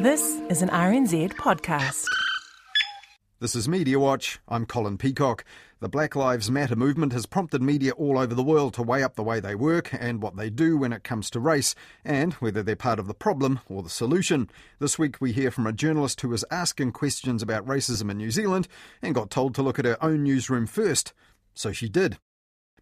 This is an RNZ podcast. This is Media Watch. I'm Colin Peacock. The Black Lives Matter movement has prompted media all over the world to weigh up the way they work and what they do when it comes to race, and whether they're part of the problem or the solution. This week we hear from a journalist who was asking questions about racism in New Zealand and got told to look at her own newsroom first. So she did.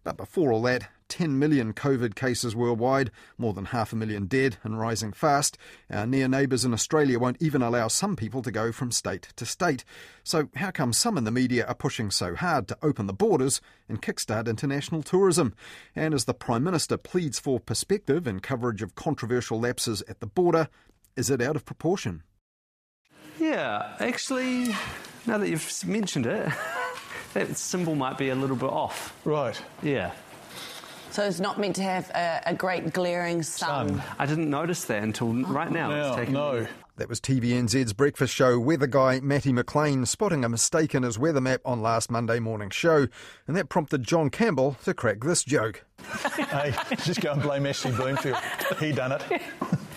But before all that, 10 million COVID cases worldwide, more than half a million dead and rising fast. Our near neighbours in Australia won't even allow some people to go from state to state. So, how come some in the media are pushing so hard to open the borders and kickstart international tourism? And as the Prime Minister pleads for perspective in coverage of controversial lapses at the border, is it out of proportion? Yeah, actually, now that you've mentioned it, that symbol might be a little bit off. Right. Yeah. So it's not meant to have a, a great glaring sun. Sun. I didn't notice that until right now. Now, It's taken no. That was TVNZ's breakfast show weather guy Matty McLean spotting a mistake in his weather map on last Monday morning show, and that prompted John Campbell to crack this joke. hey, just go and blame Ashley Bloomfield. He done it.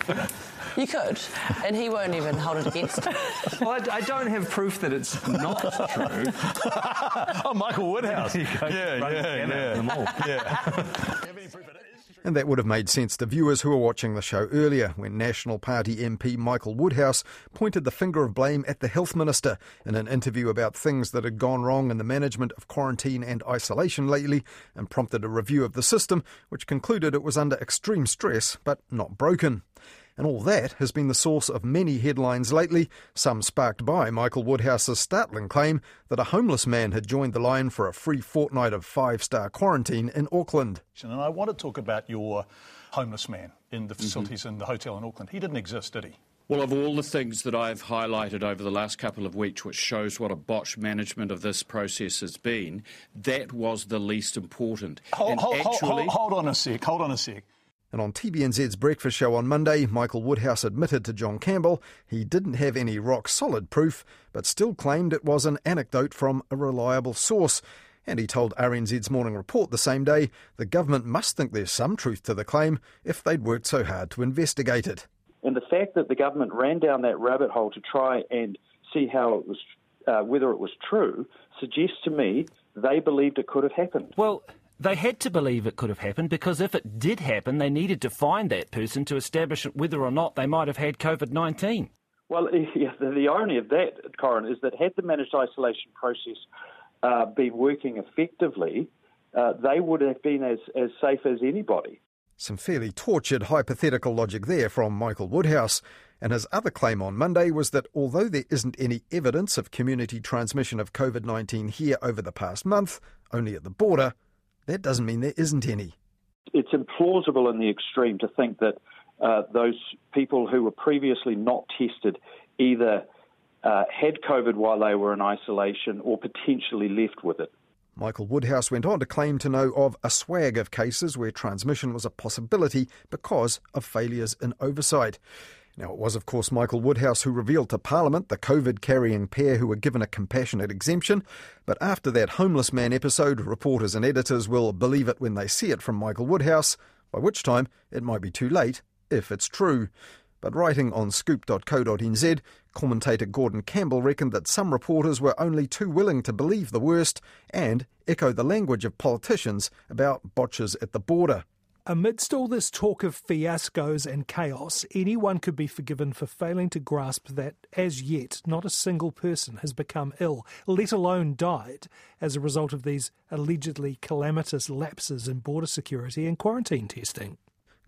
You could, and he won't even hold it against him. Well, I, I don't have proof that it's not true. Oh, Michael Woodhouse. There you go. Yeah, Run yeah, the gamut yeah. of them all. And that would have made sense to viewers who were watching the show earlier when National Party MP Michael Woodhouse pointed the finger of blame at the Health Minister in an interview about things that had gone wrong in the management of quarantine and isolation lately and prompted a review of the system, which concluded it was under extreme stress but not broken. And all that has been the source of many headlines lately, some sparked by Michael Woodhouse's startling claim that a homeless man had joined the line for a free fortnight of five star quarantine in Auckland. And I want to talk about your homeless man in the mm-hmm. facilities in the hotel in Auckland. He didn't exist, did he? Well, of all the things that I've highlighted over the last couple of weeks, which shows what a botched management of this process has been, that was the least important. Hold, and hold, hold, actually, hold, hold on a sec. Hold on a sec. And on TVNZ's breakfast show on Monday, Michael Woodhouse admitted to John Campbell he didn't have any rock solid proof, but still claimed it was an anecdote from a reliable source. And he told RNZ's morning report the same day the government must think there's some truth to the claim if they'd worked so hard to investigate it. And the fact that the government ran down that rabbit hole to try and see how it was, uh, whether it was true, suggests to me they believed it could have happened. Well, they had to believe it could have happened because if it did happen, they needed to find that person to establish whether or not they might have had COVID 19. Well, the, the irony of that, Corin, is that had the managed isolation process uh, been working effectively, uh, they would have been as, as safe as anybody. Some fairly tortured hypothetical logic there from Michael Woodhouse. And his other claim on Monday was that although there isn't any evidence of community transmission of COVID 19 here over the past month, only at the border, that doesn't mean there isn't any. It's implausible in the extreme to think that uh, those people who were previously not tested either uh, had COVID while they were in isolation or potentially left with it. Michael Woodhouse went on to claim to know of a swag of cases where transmission was a possibility because of failures in oversight. Now, it was, of course, Michael Woodhouse who revealed to Parliament the COVID carrying pair who were given a compassionate exemption. But after that homeless man episode, reporters and editors will believe it when they see it from Michael Woodhouse, by which time it might be too late if it's true. But writing on scoop.co.nz, commentator Gordon Campbell reckoned that some reporters were only too willing to believe the worst and echo the language of politicians about botches at the border. Amidst all this talk of fiascos and chaos, anyone could be forgiven for failing to grasp that, as yet, not a single person has become ill, let alone died, as a result of these allegedly calamitous lapses in border security and quarantine testing.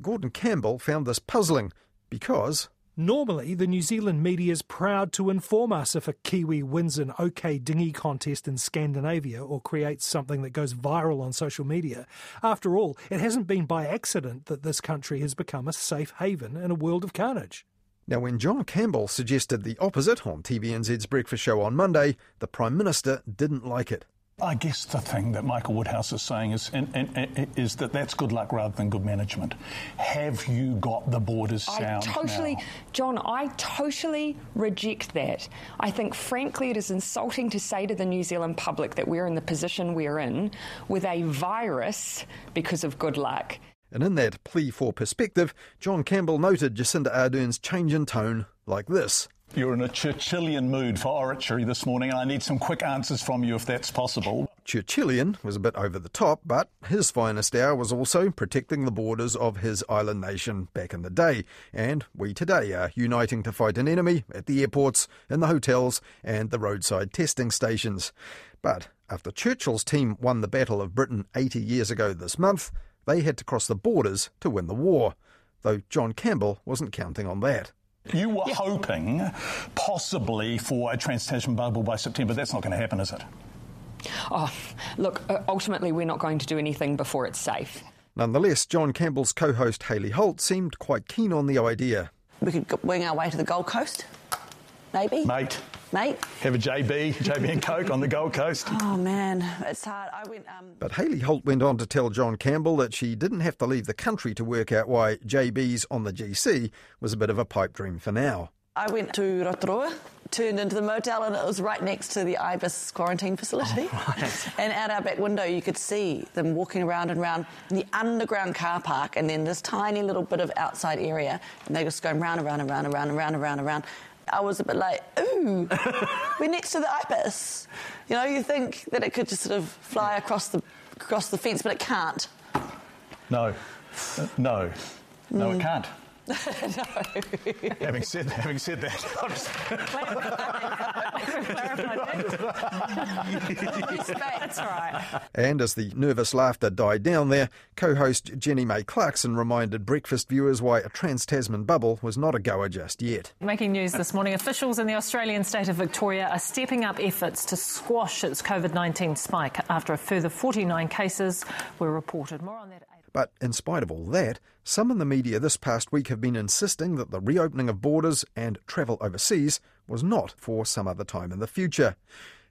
Gordon Campbell found this puzzling because Normally, the New Zealand media is proud to inform us if a Kiwi wins an OK dinghy contest in Scandinavia or creates something that goes viral on social media. After all, it hasn't been by accident that this country has become a safe haven in a world of carnage. Now, when John Campbell suggested the opposite on TVNZ's breakfast show on Monday, the Prime Minister didn't like it. I guess the thing that Michael Woodhouse is saying is, and, and, and, is that that's good luck rather than good management. Have you got the borders I sound totally, now? John, I totally reject that. I think, frankly, it is insulting to say to the New Zealand public that we're in the position we're in with a virus because of good luck. And in that plea for perspective, John Campbell noted Jacinda Ardern's change in tone like this. You're in a Churchillian mood for oratory this morning, and I need some quick answers from you if that's possible. Churchillian was a bit over the top, but his finest hour was also protecting the borders of his island nation back in the day. And we today are uniting to fight an enemy at the airports, in the hotels, and the roadside testing stations. But after Churchill's team won the Battle of Britain 80 years ago this month, they had to cross the borders to win the war. Though John Campbell wasn't counting on that. You were yeah. hoping possibly for a trans Tasman bubble by September. That's not going to happen, is it? Oh, look, uh, ultimately, we're not going to do anything before it's safe. Nonetheless, John Campbell's co host Hayley Holt seemed quite keen on the idea. We could wing our way to the Gold Coast, maybe? Mate. Mate? Have a JB, JB and Coke on the Gold Coast. Oh, man, it's hard. I went. Um... But Hayley Holt went on to tell John Campbell that she didn't have to leave the country to work out why JB's on the GC was a bit of a pipe dream for now. I went to Rotorua, turned into the motel, and it was right next to the IBIS quarantine facility. Oh, right. And out our back window, you could see them walking around and around in the underground car park, and then this tiny little bit of outside area, and they just going round and round and round and round and round and round and round. I was a bit like, ooh, we're next to the ibis. You know, you think that it could just sort of fly across the across the fence, but it can't. No, no, no, mm. it can't. no. having said having said that, That's right. And as the nervous laughter died down there, co-host Jenny May Clarkson reminded breakfast viewers why a trans Tasman bubble was not a goer just yet. Making news this morning, officials in the Australian state of Victoria are stepping up efforts to squash its COVID-19 spike after a further 49 cases were reported. More on that. But in spite of all that, some in the media this past week have been insisting that the reopening of borders and travel overseas was not for some other time in the future.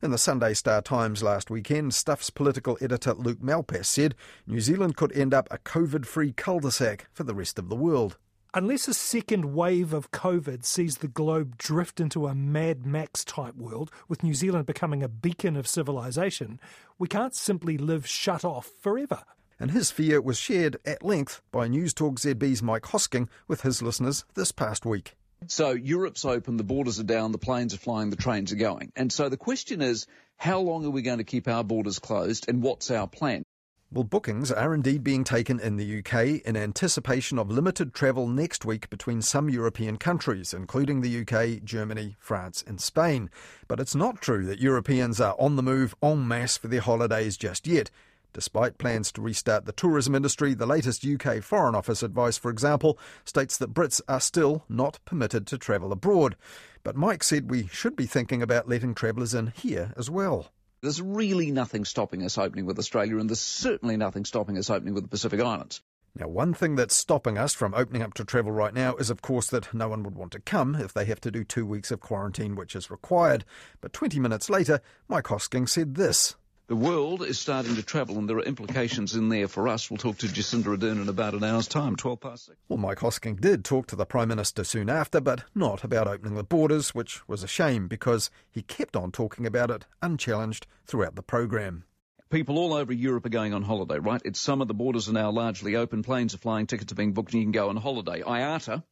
In the Sunday Star Times last weekend, Stuff's political editor Luke Malpass said New Zealand could end up a COVID free cul de sac for the rest of the world. Unless a second wave of COVID sees the globe drift into a Mad Max type world, with New Zealand becoming a beacon of civilization, we can't simply live shut off forever and his fear was shared at length by News Talk ZB's Mike Hosking with his listeners this past week. So Europe's open, the borders are down, the planes are flying, the trains are going. And so the question is, how long are we going to keep our borders closed and what's our plan? Well, bookings are indeed being taken in the UK in anticipation of limited travel next week between some European countries, including the UK, Germany, France, and Spain. But it's not true that Europeans are on the move en masse for their holidays just yet. Despite plans to restart the tourism industry, the latest UK Foreign Office advice, for example, states that Brits are still not permitted to travel abroad. But Mike said we should be thinking about letting travellers in here as well. There's really nothing stopping us opening with Australia, and there's certainly nothing stopping us opening with the Pacific Islands. Now, one thing that's stopping us from opening up to travel right now is, of course, that no one would want to come if they have to do two weeks of quarantine, which is required. But 20 minutes later, Mike Hosking said this the world is starting to travel, and there are implications in there for us. We'll talk to Jacinda Ardern in about an hour's time, 12 past six. Well, Mike Hosking did talk to the Prime Minister soon after, but not about opening the borders, which was a shame because he kept on talking about it unchallenged throughout the programme. People all over Europe are going on holiday, right? It's summer, the borders are now largely open, planes are flying, tickets are being booked, and you can go on holiday. IATA,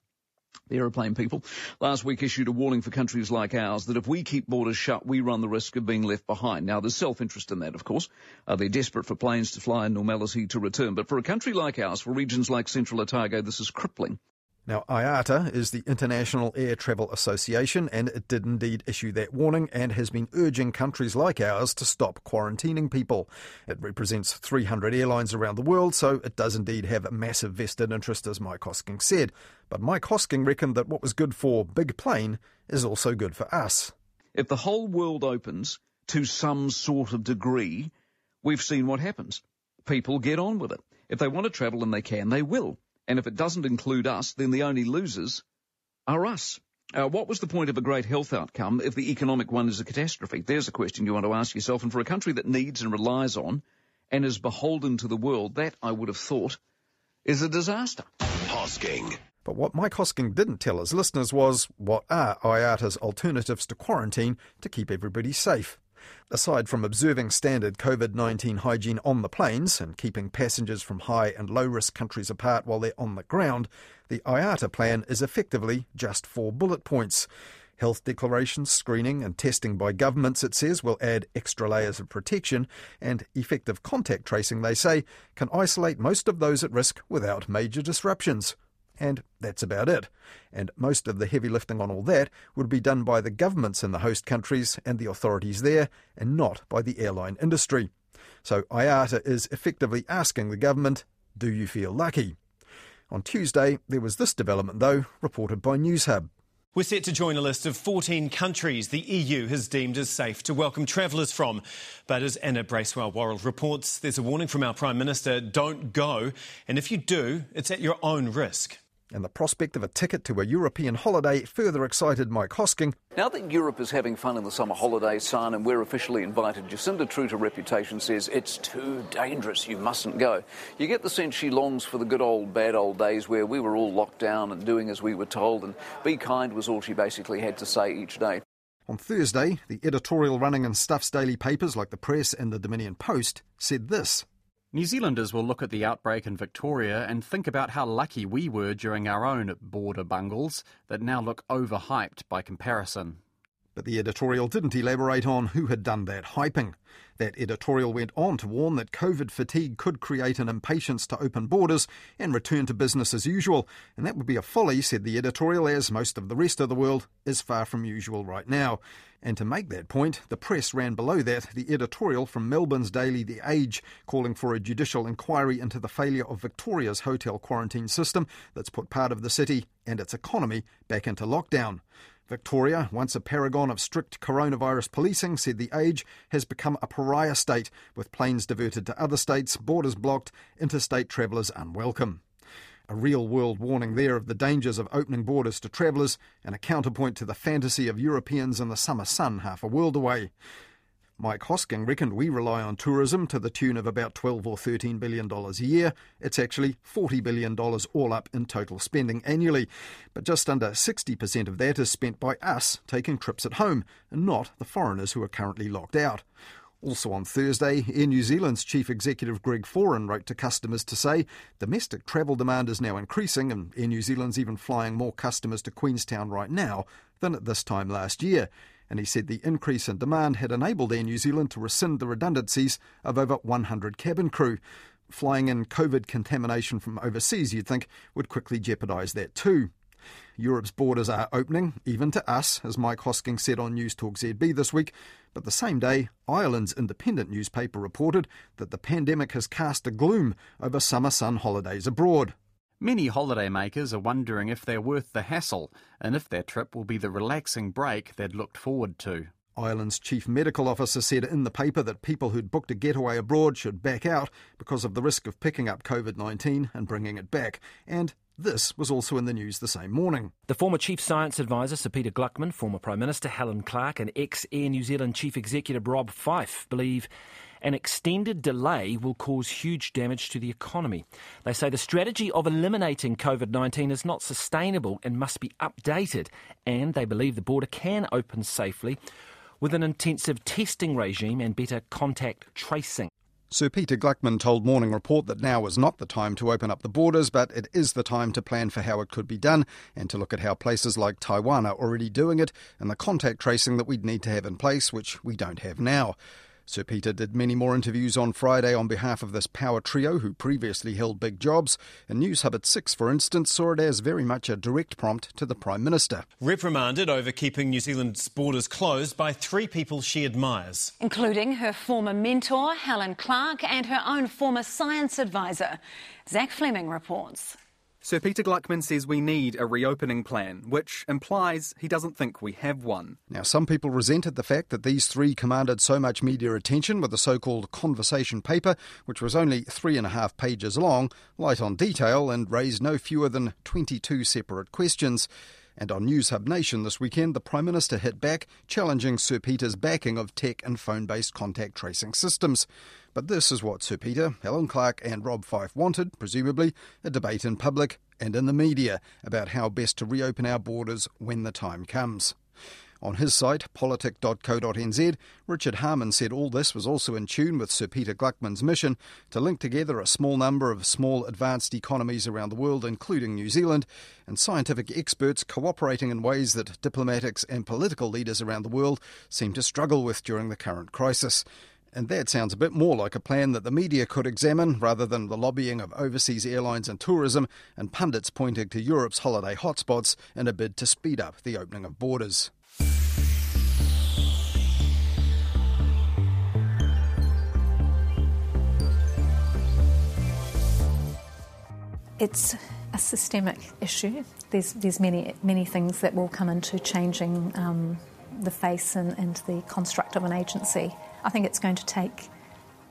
the aeroplane people, last week issued a warning for countries like ours that if we keep borders shut, we run the risk of being left behind. Now, there's self-interest in that, of course. Uh, they're desperate for planes to fly and normality to return. But for a country like ours, for regions like Central Otago, this is crippling. Now, IATA is the International Air Travel Association, and it did indeed issue that warning and has been urging countries like ours to stop quarantining people. It represents 300 airlines around the world, so it does indeed have a massive vested interest, as Mike Hosking said. But Mike Hosking reckoned that what was good for Big Plane is also good for us. If the whole world opens to some sort of degree, we've seen what happens. People get on with it. If they want to travel and they can, they will. And if it doesn't include us, then the only losers are us. Uh, what was the point of a great health outcome if the economic one is a catastrophe? There's a question you want to ask yourself. And for a country that needs and relies on and is beholden to the world, that, I would have thought, is a disaster. Hosking. But what Mike Hosking didn't tell his listeners was what are IATA's alternatives to quarantine to keep everybody safe. Aside from observing standard COVID 19 hygiene on the planes and keeping passengers from high and low risk countries apart while they're on the ground, the IATA plan is effectively just four bullet points. Health declarations, screening, and testing by governments, it says, will add extra layers of protection, and effective contact tracing, they say, can isolate most of those at risk without major disruptions. And that's about it. And most of the heavy lifting on all that would be done by the governments in the host countries and the authorities there, and not by the airline industry. So IATA is effectively asking the government, do you feel lucky? On Tuesday, there was this development, though, reported by Newshub. We're set to join a list of 14 countries the EU has deemed as safe to welcome travellers from. But as Anna Bracewell-Worrall reports, there's a warning from our Prime Minister don't go. And if you do, it's at your own risk and the prospect of a ticket to a European holiday further excited Mike Hosking. Now that Europe is having fun in the summer holiday, son, and we're officially invited, Jacinda, true to reputation, says it's too dangerous, you mustn't go. You get the sense she longs for the good old, bad old days where we were all locked down and doing as we were told, and be kind was all she basically had to say each day. On Thursday, the editorial running in Stuff's daily papers like the Press and the Dominion Post said this. New Zealanders will look at the outbreak in Victoria and think about how lucky we were during our own border bungles that now look overhyped by comparison. But the editorial didn't elaborate on who had done that hyping. That editorial went on to warn that COVID fatigue could create an impatience to open borders and return to business as usual, and that would be a folly, said the editorial, as most of the rest of the world is far from usual right now. And to make that point, the press ran below that the editorial from Melbourne's daily The Age calling for a judicial inquiry into the failure of Victoria's hotel quarantine system that's put part of the city and its economy back into lockdown. Victoria, once a paragon of strict coronavirus policing, said the age has become a pariah state, with planes diverted to other states, borders blocked, interstate travellers unwelcome. A real world warning there of the dangers of opening borders to travellers, and a counterpoint to the fantasy of Europeans in the summer sun half a world away. Mike Hosking reckoned we rely on tourism to the tune of about 12 or 13 billion dollars a year. It's actually 40 billion dollars all up in total spending annually, but just under 60% of that is spent by us taking trips at home and not the foreigners who are currently locked out. Also on Thursday, Air New Zealand's chief executive Greg Foran wrote to customers to say domestic travel demand is now increasing and Air New Zealand's even flying more customers to Queenstown right now than at this time last year and he said the increase in demand had enabled Air New Zealand to rescind the redundancies of over 100 cabin crew. Flying in COVID contamination from overseas, you'd think, would quickly jeopardise that too. Europe's borders are opening, even to us, as Mike Hosking said on News Talk ZB this week. But the same day, Ireland's independent newspaper reported that the pandemic has cast a gloom over summer sun holidays abroad. Many holidaymakers are wondering if they're worth the hassle and if their trip will be the relaxing break they'd looked forward to. Ireland's chief medical officer said in the paper that people who'd booked a getaway abroad should back out because of the risk of picking up COVID 19 and bringing it back. And this was also in the news the same morning. The former Chief Science Advisor, Sir Peter Gluckman, former Prime Minister Helen Clark, and ex Air New Zealand Chief Executive Rob Fyfe believe an extended delay will cause huge damage to the economy. They say the strategy of eliminating COVID 19 is not sustainable and must be updated, and they believe the border can open safely with an intensive testing regime and better contact tracing. Sir Peter Gluckman told Morning Report that now is not the time to open up the borders, but it is the time to plan for how it could be done and to look at how places like Taiwan are already doing it and the contact tracing that we'd need to have in place, which we don't have now. Sir Peter did many more interviews on Friday on behalf of this power trio who previously held big jobs. And Newshub at 6, for instance, saw it as very much a direct prompt to the Prime Minister. Reprimanded over keeping New Zealand's borders closed by three people she admires, including her former mentor, Helen Clark, and her own former science advisor. Zach Fleming reports. Sir Peter Gluckman says we need a reopening plan, which implies he doesn't think we have one. Now, some people resented the fact that these three commanded so much media attention with the so called conversation paper, which was only three and a half pages long, light on detail, and raised no fewer than 22 separate questions. And on Newshub Nation this weekend, the Prime Minister hit back, challenging Sir Peter's backing of tech and phone based contact tracing systems. But this is what Sir Peter, Helen Clark, and Rob Fyfe wanted, presumably a debate in public and in the media about how best to reopen our borders when the time comes. On his site, politik.co.nz, Richard Harman said all this was also in tune with Sir Peter Gluckman's mission to link together a small number of small advanced economies around the world, including New Zealand, and scientific experts cooperating in ways that diplomatics and political leaders around the world seem to struggle with during the current crisis. And that sounds a bit more like a plan that the media could examine rather than the lobbying of overseas airlines and tourism and pundits pointing to Europe's holiday hotspots in a bid to speed up the opening of borders. It's a systemic issue. There's there's many many things that will come into changing um, the face and, and, the construct of an agency. I think it's going to take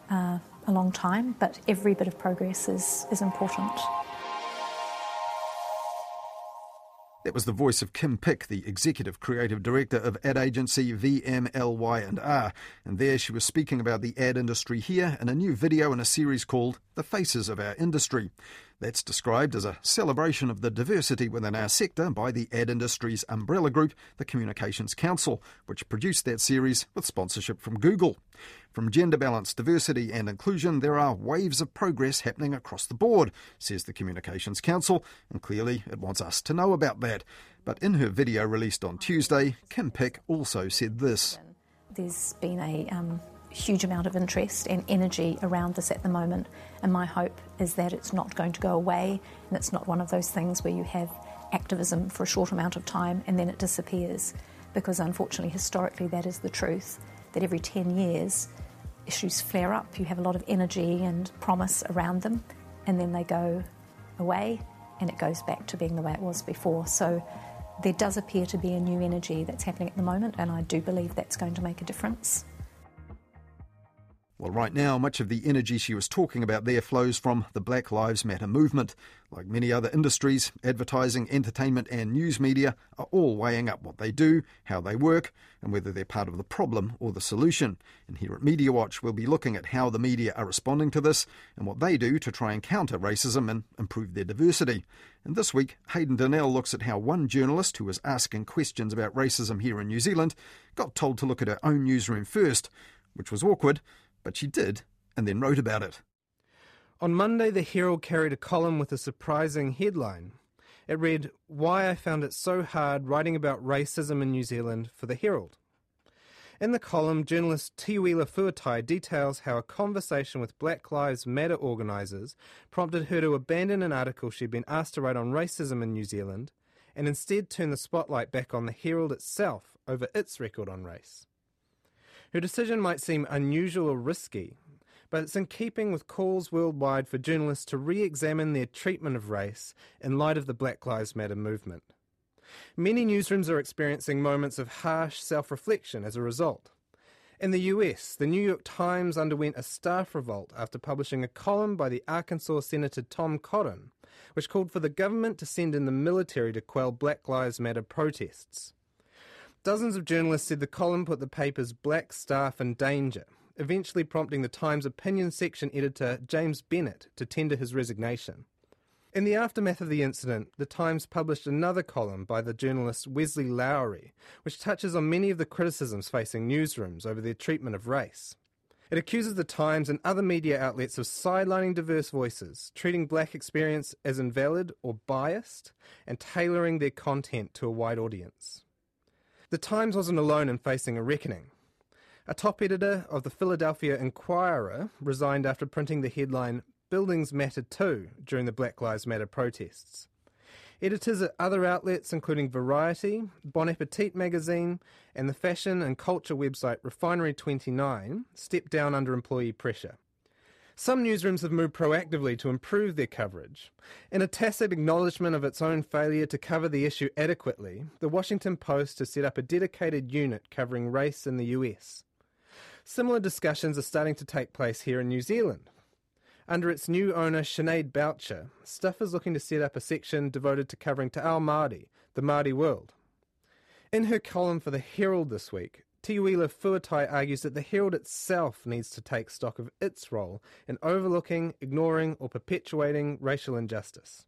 uh, a long time, but every bit of progress is is important. That was the voice of Kim Pick, the executive creative director of ad agency VMLY&R, and there she was speaking about the ad industry here in a new video in a series called The Faces of Our Industry. That's described as a celebration of the diversity within our sector by the ad industry's umbrella group, the Communications Council, which produced that series with sponsorship from Google. From gender balance, diversity, and inclusion, there are waves of progress happening across the board, says the Communications Council, and clearly it wants us to know about that. But in her video released on Tuesday, Kim Pick also said this. There's been a um, huge amount of interest and energy around this at the moment, and my hope is that it's not going to go away and it's not one of those things where you have activism for a short amount of time and then it disappears. Because unfortunately, historically, that is the truth that every 10 years, issues flare up. You have a lot of energy and promise around them, and then they go away, and it goes back to being the way it was before. So there does appear to be a new energy that's happening at the moment, and I do believe that's going to make a difference. Well, right now, much of the energy she was talking about there flows from the Black Lives Matter movement. Like many other industries, advertising, entertainment, and news media are all weighing up what they do, how they work, and whether they're part of the problem or the solution. And here at Media Watch, we'll be looking at how the media are responding to this and what they do to try and counter racism and improve their diversity. And this week, Hayden Donnell looks at how one journalist who was asking questions about racism here in New Zealand got told to look at her own newsroom first, which was awkward but she did, and then wrote about it. On Monday, the Herald carried a column with a surprising headline. It read, Why I Found It So Hard Writing About Racism in New Zealand for the Herald. In the column, journalist Teuila Fuatai details how a conversation with Black Lives Matter organisers prompted her to abandon an article she'd been asked to write on racism in New Zealand and instead turn the spotlight back on the Herald itself over its record on race. Her decision might seem unusual or risky, but it's in keeping with calls worldwide for journalists to re examine their treatment of race in light of the Black Lives Matter movement. Many newsrooms are experiencing moments of harsh self reflection as a result. In the US, the New York Times underwent a staff revolt after publishing a column by the Arkansas Senator Tom Cotton, which called for the government to send in the military to quell Black Lives Matter protests. Dozens of journalists said the column put the paper's black staff in danger, eventually prompting the Times opinion section editor James Bennet to tender his resignation. In the aftermath of the incident, the Times published another column by the journalist Wesley Lowery, which touches on many of the criticisms facing newsrooms over their treatment of race. It accuses the Times and other media outlets of sidelining diverse voices, treating black experience as invalid or biased, and tailoring their content to a wide audience. The Times wasn't alone in facing a reckoning. A top editor of the Philadelphia Inquirer resigned after printing the headline Buildings Matter Too during the Black Lives Matter protests. Editors at other outlets, including Variety, Bon Appetit magazine, and the fashion and culture website Refinery 29, stepped down under employee pressure. Some newsrooms have moved proactively to improve their coverage. In a tacit acknowledgement of its own failure to cover the issue adequately, the Washington Post has set up a dedicated unit covering race in the US. Similar discussions are starting to take place here in New Zealand. Under its new owner, Sinead Boucher, Stuff is looking to set up a section devoted to covering Te Ao Māori, the Māori world. In her column for the Herald this week, Teuila Fuatai argues that the Herald itself needs to take stock of its role in overlooking, ignoring, or perpetuating racial injustice.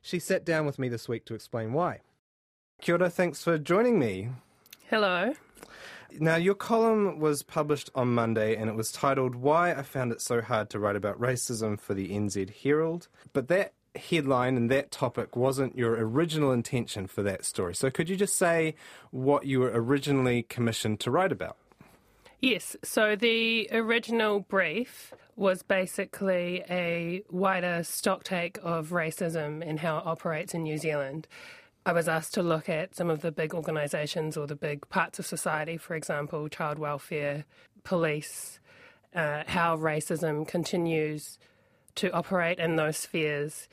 She sat down with me this week to explain why. Kia ora, thanks for joining me. Hello. Now, your column was published on Monday and it was titled Why I Found It So Hard to Write About Racism for the NZ Herald. But that headline and that topic wasn't your original intention for that story. So, could you just say what you were originally commissioned to write about? Yes, so the original brief was basically a wider stocktake of racism and how it operates in New Zealand. I was asked to look at some of the big organisations or the big parts of society, for example, child welfare, police, uh, how racism continues to operate in those spheres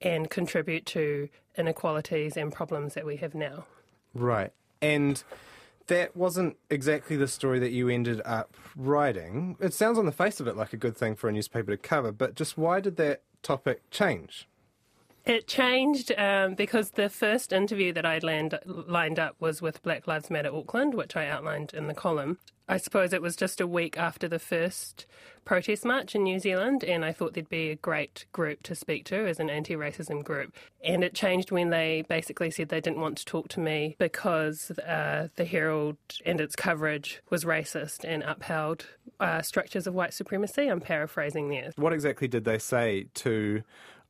and contribute to inequalities and problems that we have now. Right. And that wasn't exactly the story that you ended up writing. It sounds on the face of it like a good thing for a newspaper to cover, but just why did that topic change? It changed um, because the first interview that I land, lined up was with Black Lives Matter Auckland, which I outlined in the column. I suppose it was just a week after the first protest march in New Zealand, and I thought there'd be a great group to speak to as an anti racism group. And it changed when they basically said they didn't want to talk to me because uh, the Herald and its coverage was racist and upheld uh, structures of white supremacy. I'm paraphrasing there. What exactly did they say to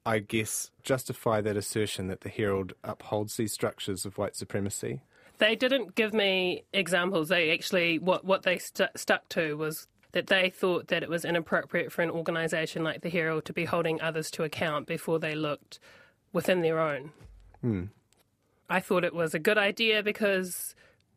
I guess, justify that assertion that the Herald upholds these structures of white supremacy? They didn't give me examples. They actually, what, what they st- stuck to was that they thought that it was inappropriate for an organisation like the Herald to be holding others to account before they looked within their own. Hmm. I thought it was a good idea because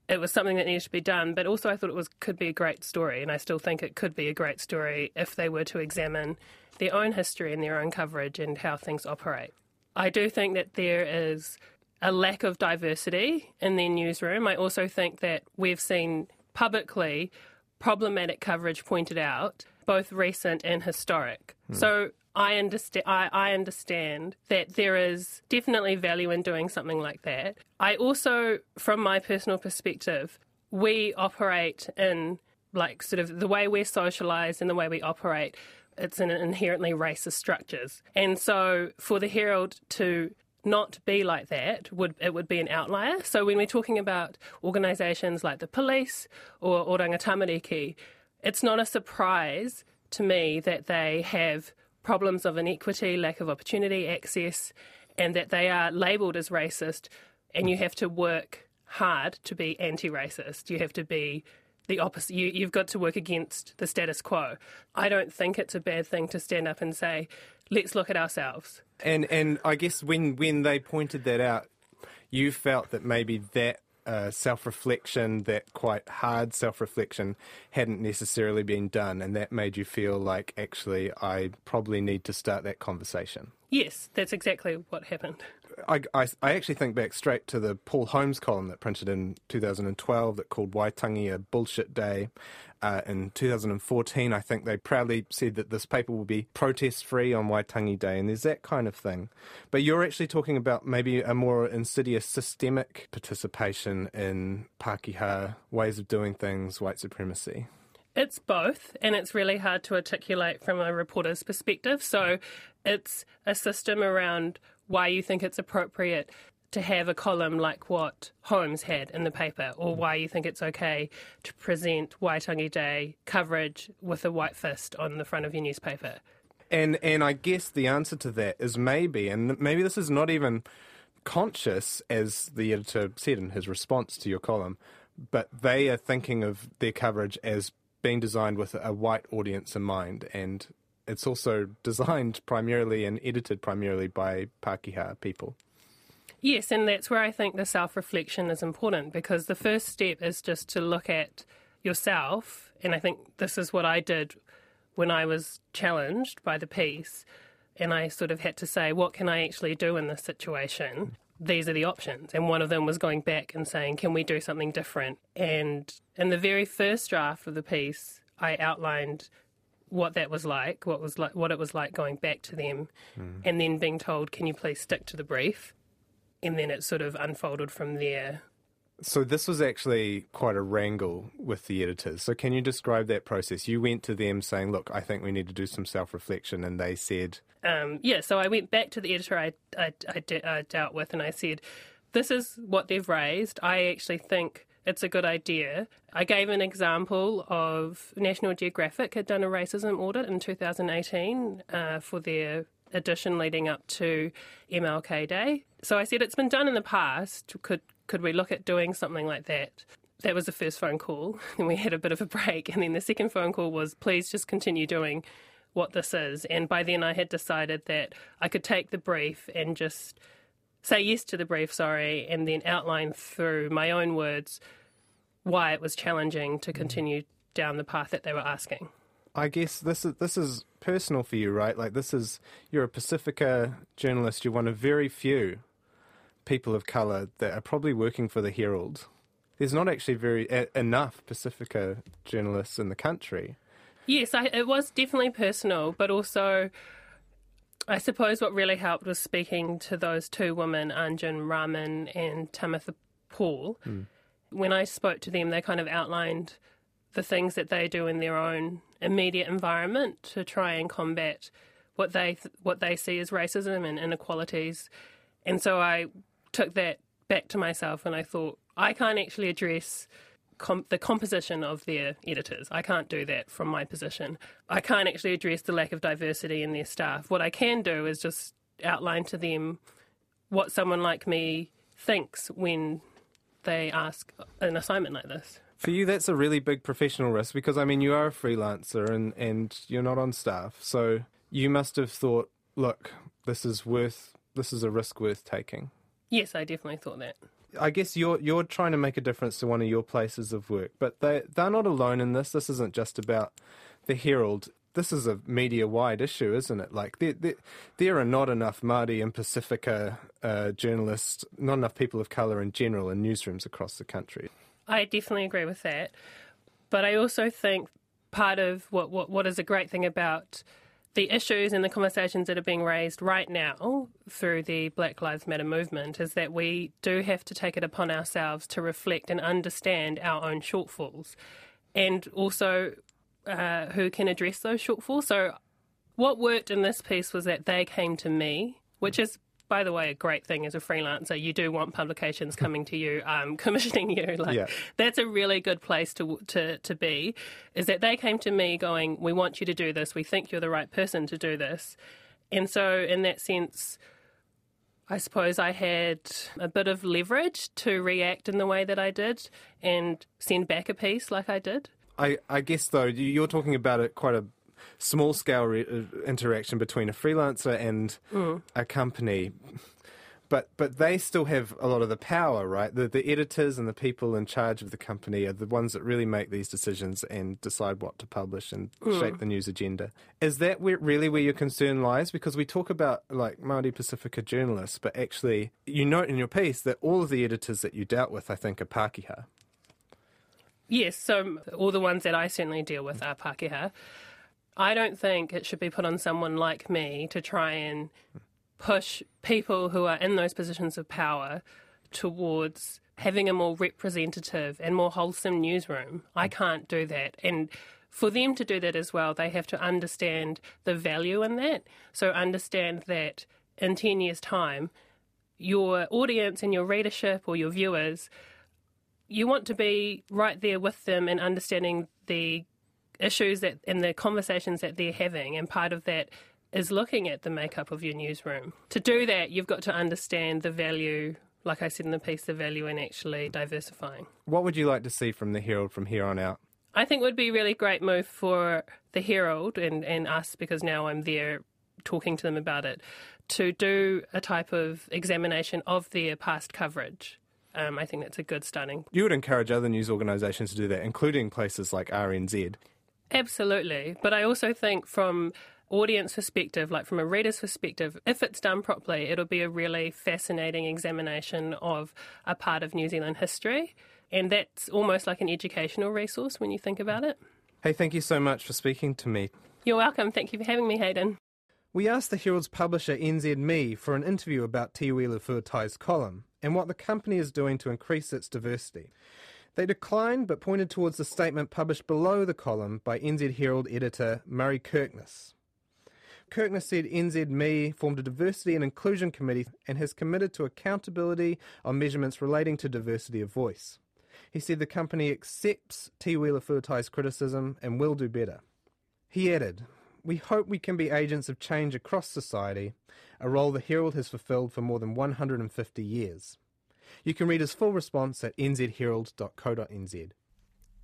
it was something that needed to be done, but also I thought it was could be a great story, and I still think it could be a great story if they were to examine their own history and their own coverage and how things operate. I do think that there is a lack of diversity in their newsroom. I also think that we've seen publicly problematic coverage pointed out, both recent and historic. Hmm. So I understand. I, I, understand that there is definitely value in doing something like that. I also, from my personal perspective, we operate in like sort of the way we're socialised and the way we operate it's in inherently racist structures. And so for the Herald to not be like that would it would be an outlier. So when we're talking about organisations like the police or Oranga Tamariki, it's not a surprise to me that they have problems of inequity, lack of opportunity, access, and that they are labelled as racist. And you have to work hard to be anti-racist. You have to be the opposite. You, you've got to work against the status quo. I don't think it's a bad thing to stand up and say, let's look at ourselves. And and I guess when when they pointed that out, you felt that maybe that uh, self reflection, that quite hard self reflection, hadn't necessarily been done, and that made you feel like actually I probably need to start that conversation. Yes, that's exactly what happened. I, I, I, actually think back straight to the Paul Holmes column that printed in 2012 that called Waitangi a bullshit day. Uh, in 2014, I think they proudly said that this paper will be protest free on Waitangi Day, and there's that kind of thing. But you're actually talking about maybe a more insidious systemic participation in Pākehā ways of doing things, white supremacy. It's both, and it's really hard to articulate from a reporter's perspective. So it's a system around why you think it's appropriate to have a column like what Holmes had in the paper, or mm. why you think it's okay to present Waitangi Day coverage with a white fist on the front of your newspaper. And and I guess the answer to that is maybe, and maybe this is not even conscious, as the editor said in his response to your column, but they are thinking of their coverage as being designed with a white audience in mind, and it's also designed primarily and edited primarily by Pākehā people. Yes, and that's where I think the self reflection is important because the first step is just to look at yourself. And I think this is what I did when I was challenged by the piece. And I sort of had to say, what can I actually do in this situation? These are the options. And one of them was going back and saying, can we do something different? And in the very first draft of the piece, I outlined what that was like, what was like, what it was like going back to them, mm. and then being told, "Can you please stick to the brief?" And then it sort of unfolded from there. So this was actually quite a wrangle with the editors. So can you describe that process? You went to them saying, "Look, I think we need to do some self-reflection," and they said, um, "Yeah." So I went back to the editor I, I, I, de- I dealt with, and I said, "This is what they've raised. I actually think." It's a good idea. I gave an example of National Geographic had done a racism audit in 2018 uh, for their edition leading up to MLK Day. So I said it's been done in the past. Could could we look at doing something like that? That was the first phone call. and we had a bit of a break, and then the second phone call was, please just continue doing what this is. And by then I had decided that I could take the brief and just say yes to the brief, sorry, and then outline through my own words why it was challenging to mm. continue down the path that they were asking. I guess this is this is personal for you, right? Like this is you're a Pasifika journalist. You're one of very few people of color that are probably working for the Herald. There's not actually very enough Pasifika journalists in the country. Yes, I, it was definitely personal, but also I suppose what really helped was speaking to those two women, Anjum Rahman and Tamatha Paul. Mm. When I spoke to them, they kind of outlined the things that they do in their own immediate environment to try and combat what they th- what they see as racism and inequalities. And so I took that back to myself and I thought I can't actually address com- the composition of their uh, editors. I can't do that from my position. I can't actually address the lack of diversity in their staff. What I can do is just outline to them what someone like me thinks when they ask an assignment like this. For you, that's a really big professional risk because, I mean, you are a freelancer and, and you're not on staff. So you must have thought, look, this is worth, this is a risk worth taking. Yes, I definitely thought that. I guess you're you're trying to make a difference to one of your places of work, but they they're not alone in this. This isn't just about the Herald. This is a media wide issue, isn't it? Like there, there, there are not enough Māori and Pasifika uh, journalists, not enough people of colour in general in newsrooms across the country. I definitely agree with that, but I also think part of what what, what is a great thing about the issues and the conversations that are being raised right now through the Black Lives Matter movement is that we do have to take it upon ourselves to reflect and understand our own shortfalls and also uh, who can address those shortfalls. So, what worked in this piece was that they came to me, which is by the way, a great thing as a freelancer. You do want publications coming to you, um, commissioning you. Like Yeah. that's a really good place to to to be. Is that they came to me going, "We want you to do this. We think you're the right person to do this." And so, in that sense, I suppose I had a bit of leverage to react in the way that I did and send back a piece like I did. I, I guess though you- you're talking about a quite a small scale re- uh, interaction between a freelancer and Mm. a company, but but they still have a lot of the power, right? The the editors and the people in charge of the company are the ones that really make these decisions and decide what to publish and Mm. shape the news agenda. Is that where, really where your concern lies? Because we talk about like Māori Pasifika journalists, but actually you note in your piece that all of the editors that you dealt with, I think, are Pākehā. Yes, so all the ones that I certainly deal with are Pākehā. I don't think it should be put on someone like me to try and push people who are in those positions of power towards having a more representative and more wholesome newsroom. I can't do that. And for them to do that as well, they have to understand the value in that. So understand that in 10 years' time, your audience and your readership or your viewers you want to be right there with them and understanding the issues that and the conversations that they're having and part of that is looking at the makeup of your newsroom to do that you've got to understand the value like i said in the piece the value in actually diversifying What would you like to see from the Herald from here on out? I think it would be a really great move for the Herald and, and us, because now I'm there talking to them about it, to do a type of examination of their past coverage. Um, I think that's a good starting. You would encourage other news organisations to do that, including places like RNZ. Absolutely. But I also think from audience perspective, like from a reader's perspective, if it's done properly, it'll be a really fascinating examination of a part of New Zealand history. And that's almost like an educational resource when you think about it. Hey, thank you so much for speaking to me. You're welcome. Thank you for having me, Hayden. We asked the Herald's publisher NZME for an interview about Teuila Fuatai's column and what the company is doing to increase its diversity. They declined but pointed towards the statement published below the column by NZ Herald editor Murray Kirkness. Kirkness said NZME formed a diversity and inclusion committee and has committed to accountability on measurements relating to diversity of voice. He said the company accepts Teuila Fuatai's criticism and will do better. He added, We hope we can be agents of change across society, a role the Herald has fulfilled for more than 150 years. You can read his full response at nzherald.co.nz.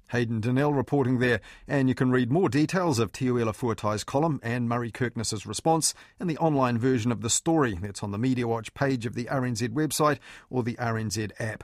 Hayden Donnell reporting there, and you can read more details of Teuila Fuatai's column and Murray Kirkness's response in the online version of the story that's on the Media Watch page of the RNZ website or the RNZ app.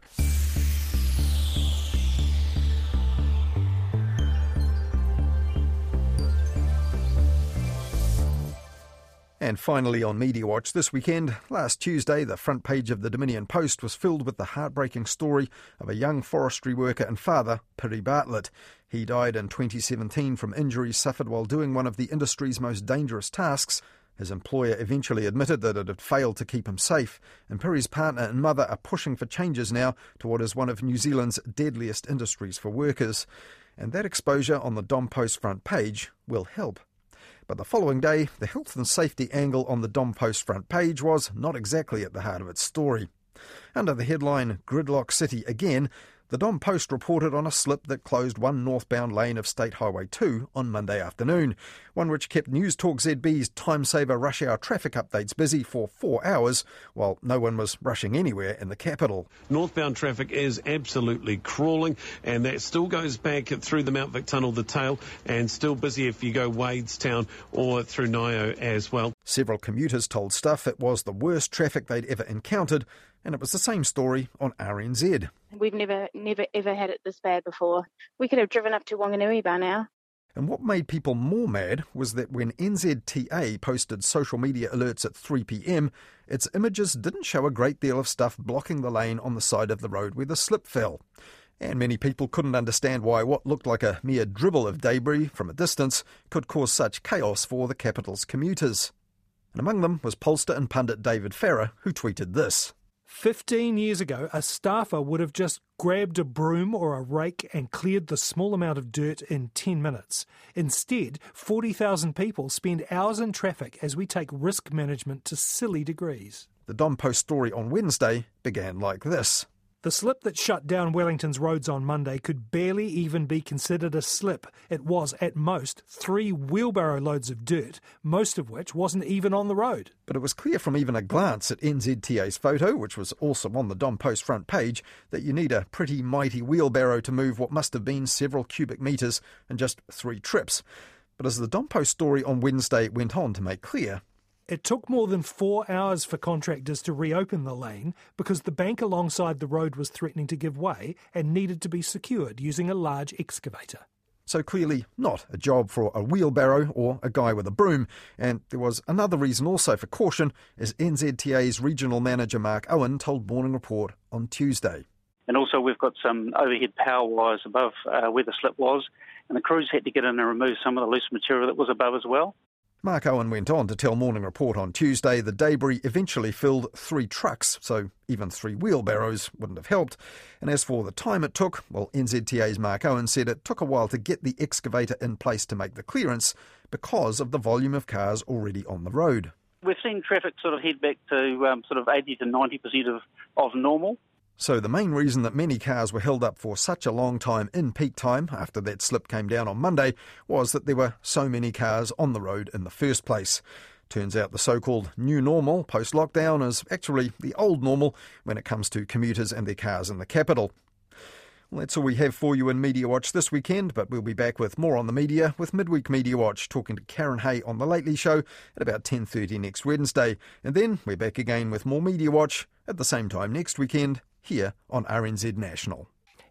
And finally, on Media Watch this weekend, last Tuesday, the front page of the Dominion Post was filled with the heartbreaking story of a young forestry worker and father, Piri Bartlett. He died in 2017 from injuries suffered while doing one of the industry's most dangerous tasks. His employer eventually admitted that it had failed to keep him safe, and Piri's partner and mother are pushing for changes now to what is one of New Zealand's deadliest industries for workers. And that exposure on the Dom Post front page will help. But the following day, the health and safety angle on the Dom Post front page was not exactly at the heart of its story. Under the headline Gridlock City Again, the Dom Post reported on a slip that closed one northbound lane of State Highway 2 on Monday afternoon, one which kept News Talk ZB's time saver rush hour traffic updates busy for four hours while no one was rushing anywhere in the capital. Northbound traffic is absolutely crawling, and that still goes back through the Mount Vic Tunnel, the tail, and still busy if you go Wadestown or through Ngaio as well. Several commuters told Stuff it was the worst traffic they'd ever encountered, and it was the same story on RNZ. We've never, never, ever had it this bad before. We could have driven up to Wanganui by now. And what made people more mad was that when NZTA posted social media alerts at 3pm, its images didn't show a great deal of stuff blocking the lane on the side of the road where the slip fell. And many people couldn't understand why what looked like a mere dribble of debris from a distance could cause such chaos for the capital's commuters. And among them was pollster and pundit David Farrar, who tweeted this. 15 years ago, a staffer would have just grabbed a broom or a rake and cleared the small amount of dirt in 10 minutes. Instead, 40,000 people spend hours in traffic as we take risk management to silly degrees. The Dom Post story on Wednesday began like this. The slip that shut down Wellington's roads on Monday could barely even be considered a slip. It was, at most, three wheelbarrow loads of dirt, most of which wasn't even on the road. But it was clear from even a glance at NZTA's photo, which was also on the Dom Post front page, that you need a pretty mighty wheelbarrow to move what must have been several cubic metres in just three trips. But as the Dom Post story on Wednesday went on to make clear, it took more than four hours for contractors to reopen the lane because the bank alongside the road was threatening to give way and needed to be secured using a large excavator. So clearly not a job for a wheelbarrow or a guy with a broom. And there was another reason also for caution, as NZTA's regional manager Mark Owen told Morning Report on Tuesday. And also we've got some overhead power wires above uh, where the slip was, and the crews had to get in and remove some of the loose material that was above as well. Mark Owen went on to tell Morning Report on Tuesday the debris eventually filled three trucks, so even three wheelbarrows wouldn't have helped. And as for the time it took, well, NZTA's Mark Owen said it took a while to get the excavator in place to make the clearance because of the volume of cars already on the road. We've seen traffic sort of head back to um, sort of 80 to 90% of, of normal. So, the main reason that many cars were held up for such a long time in peak time after that slip came down on Monday was that there were so many cars on the road in the first place. Turns out the so called new normal post lockdown is actually the old normal when it comes to commuters and their cars in the capital. Well, that's all we have for you in Media Watch this weekend, but we'll be back with more on the media with Midweek Media Watch, talking to Karyn Hay on The Lately Show at about 10.30 next Wednesday. And then we're back again with more Media Watch at the same time next weekend here on RNZ National.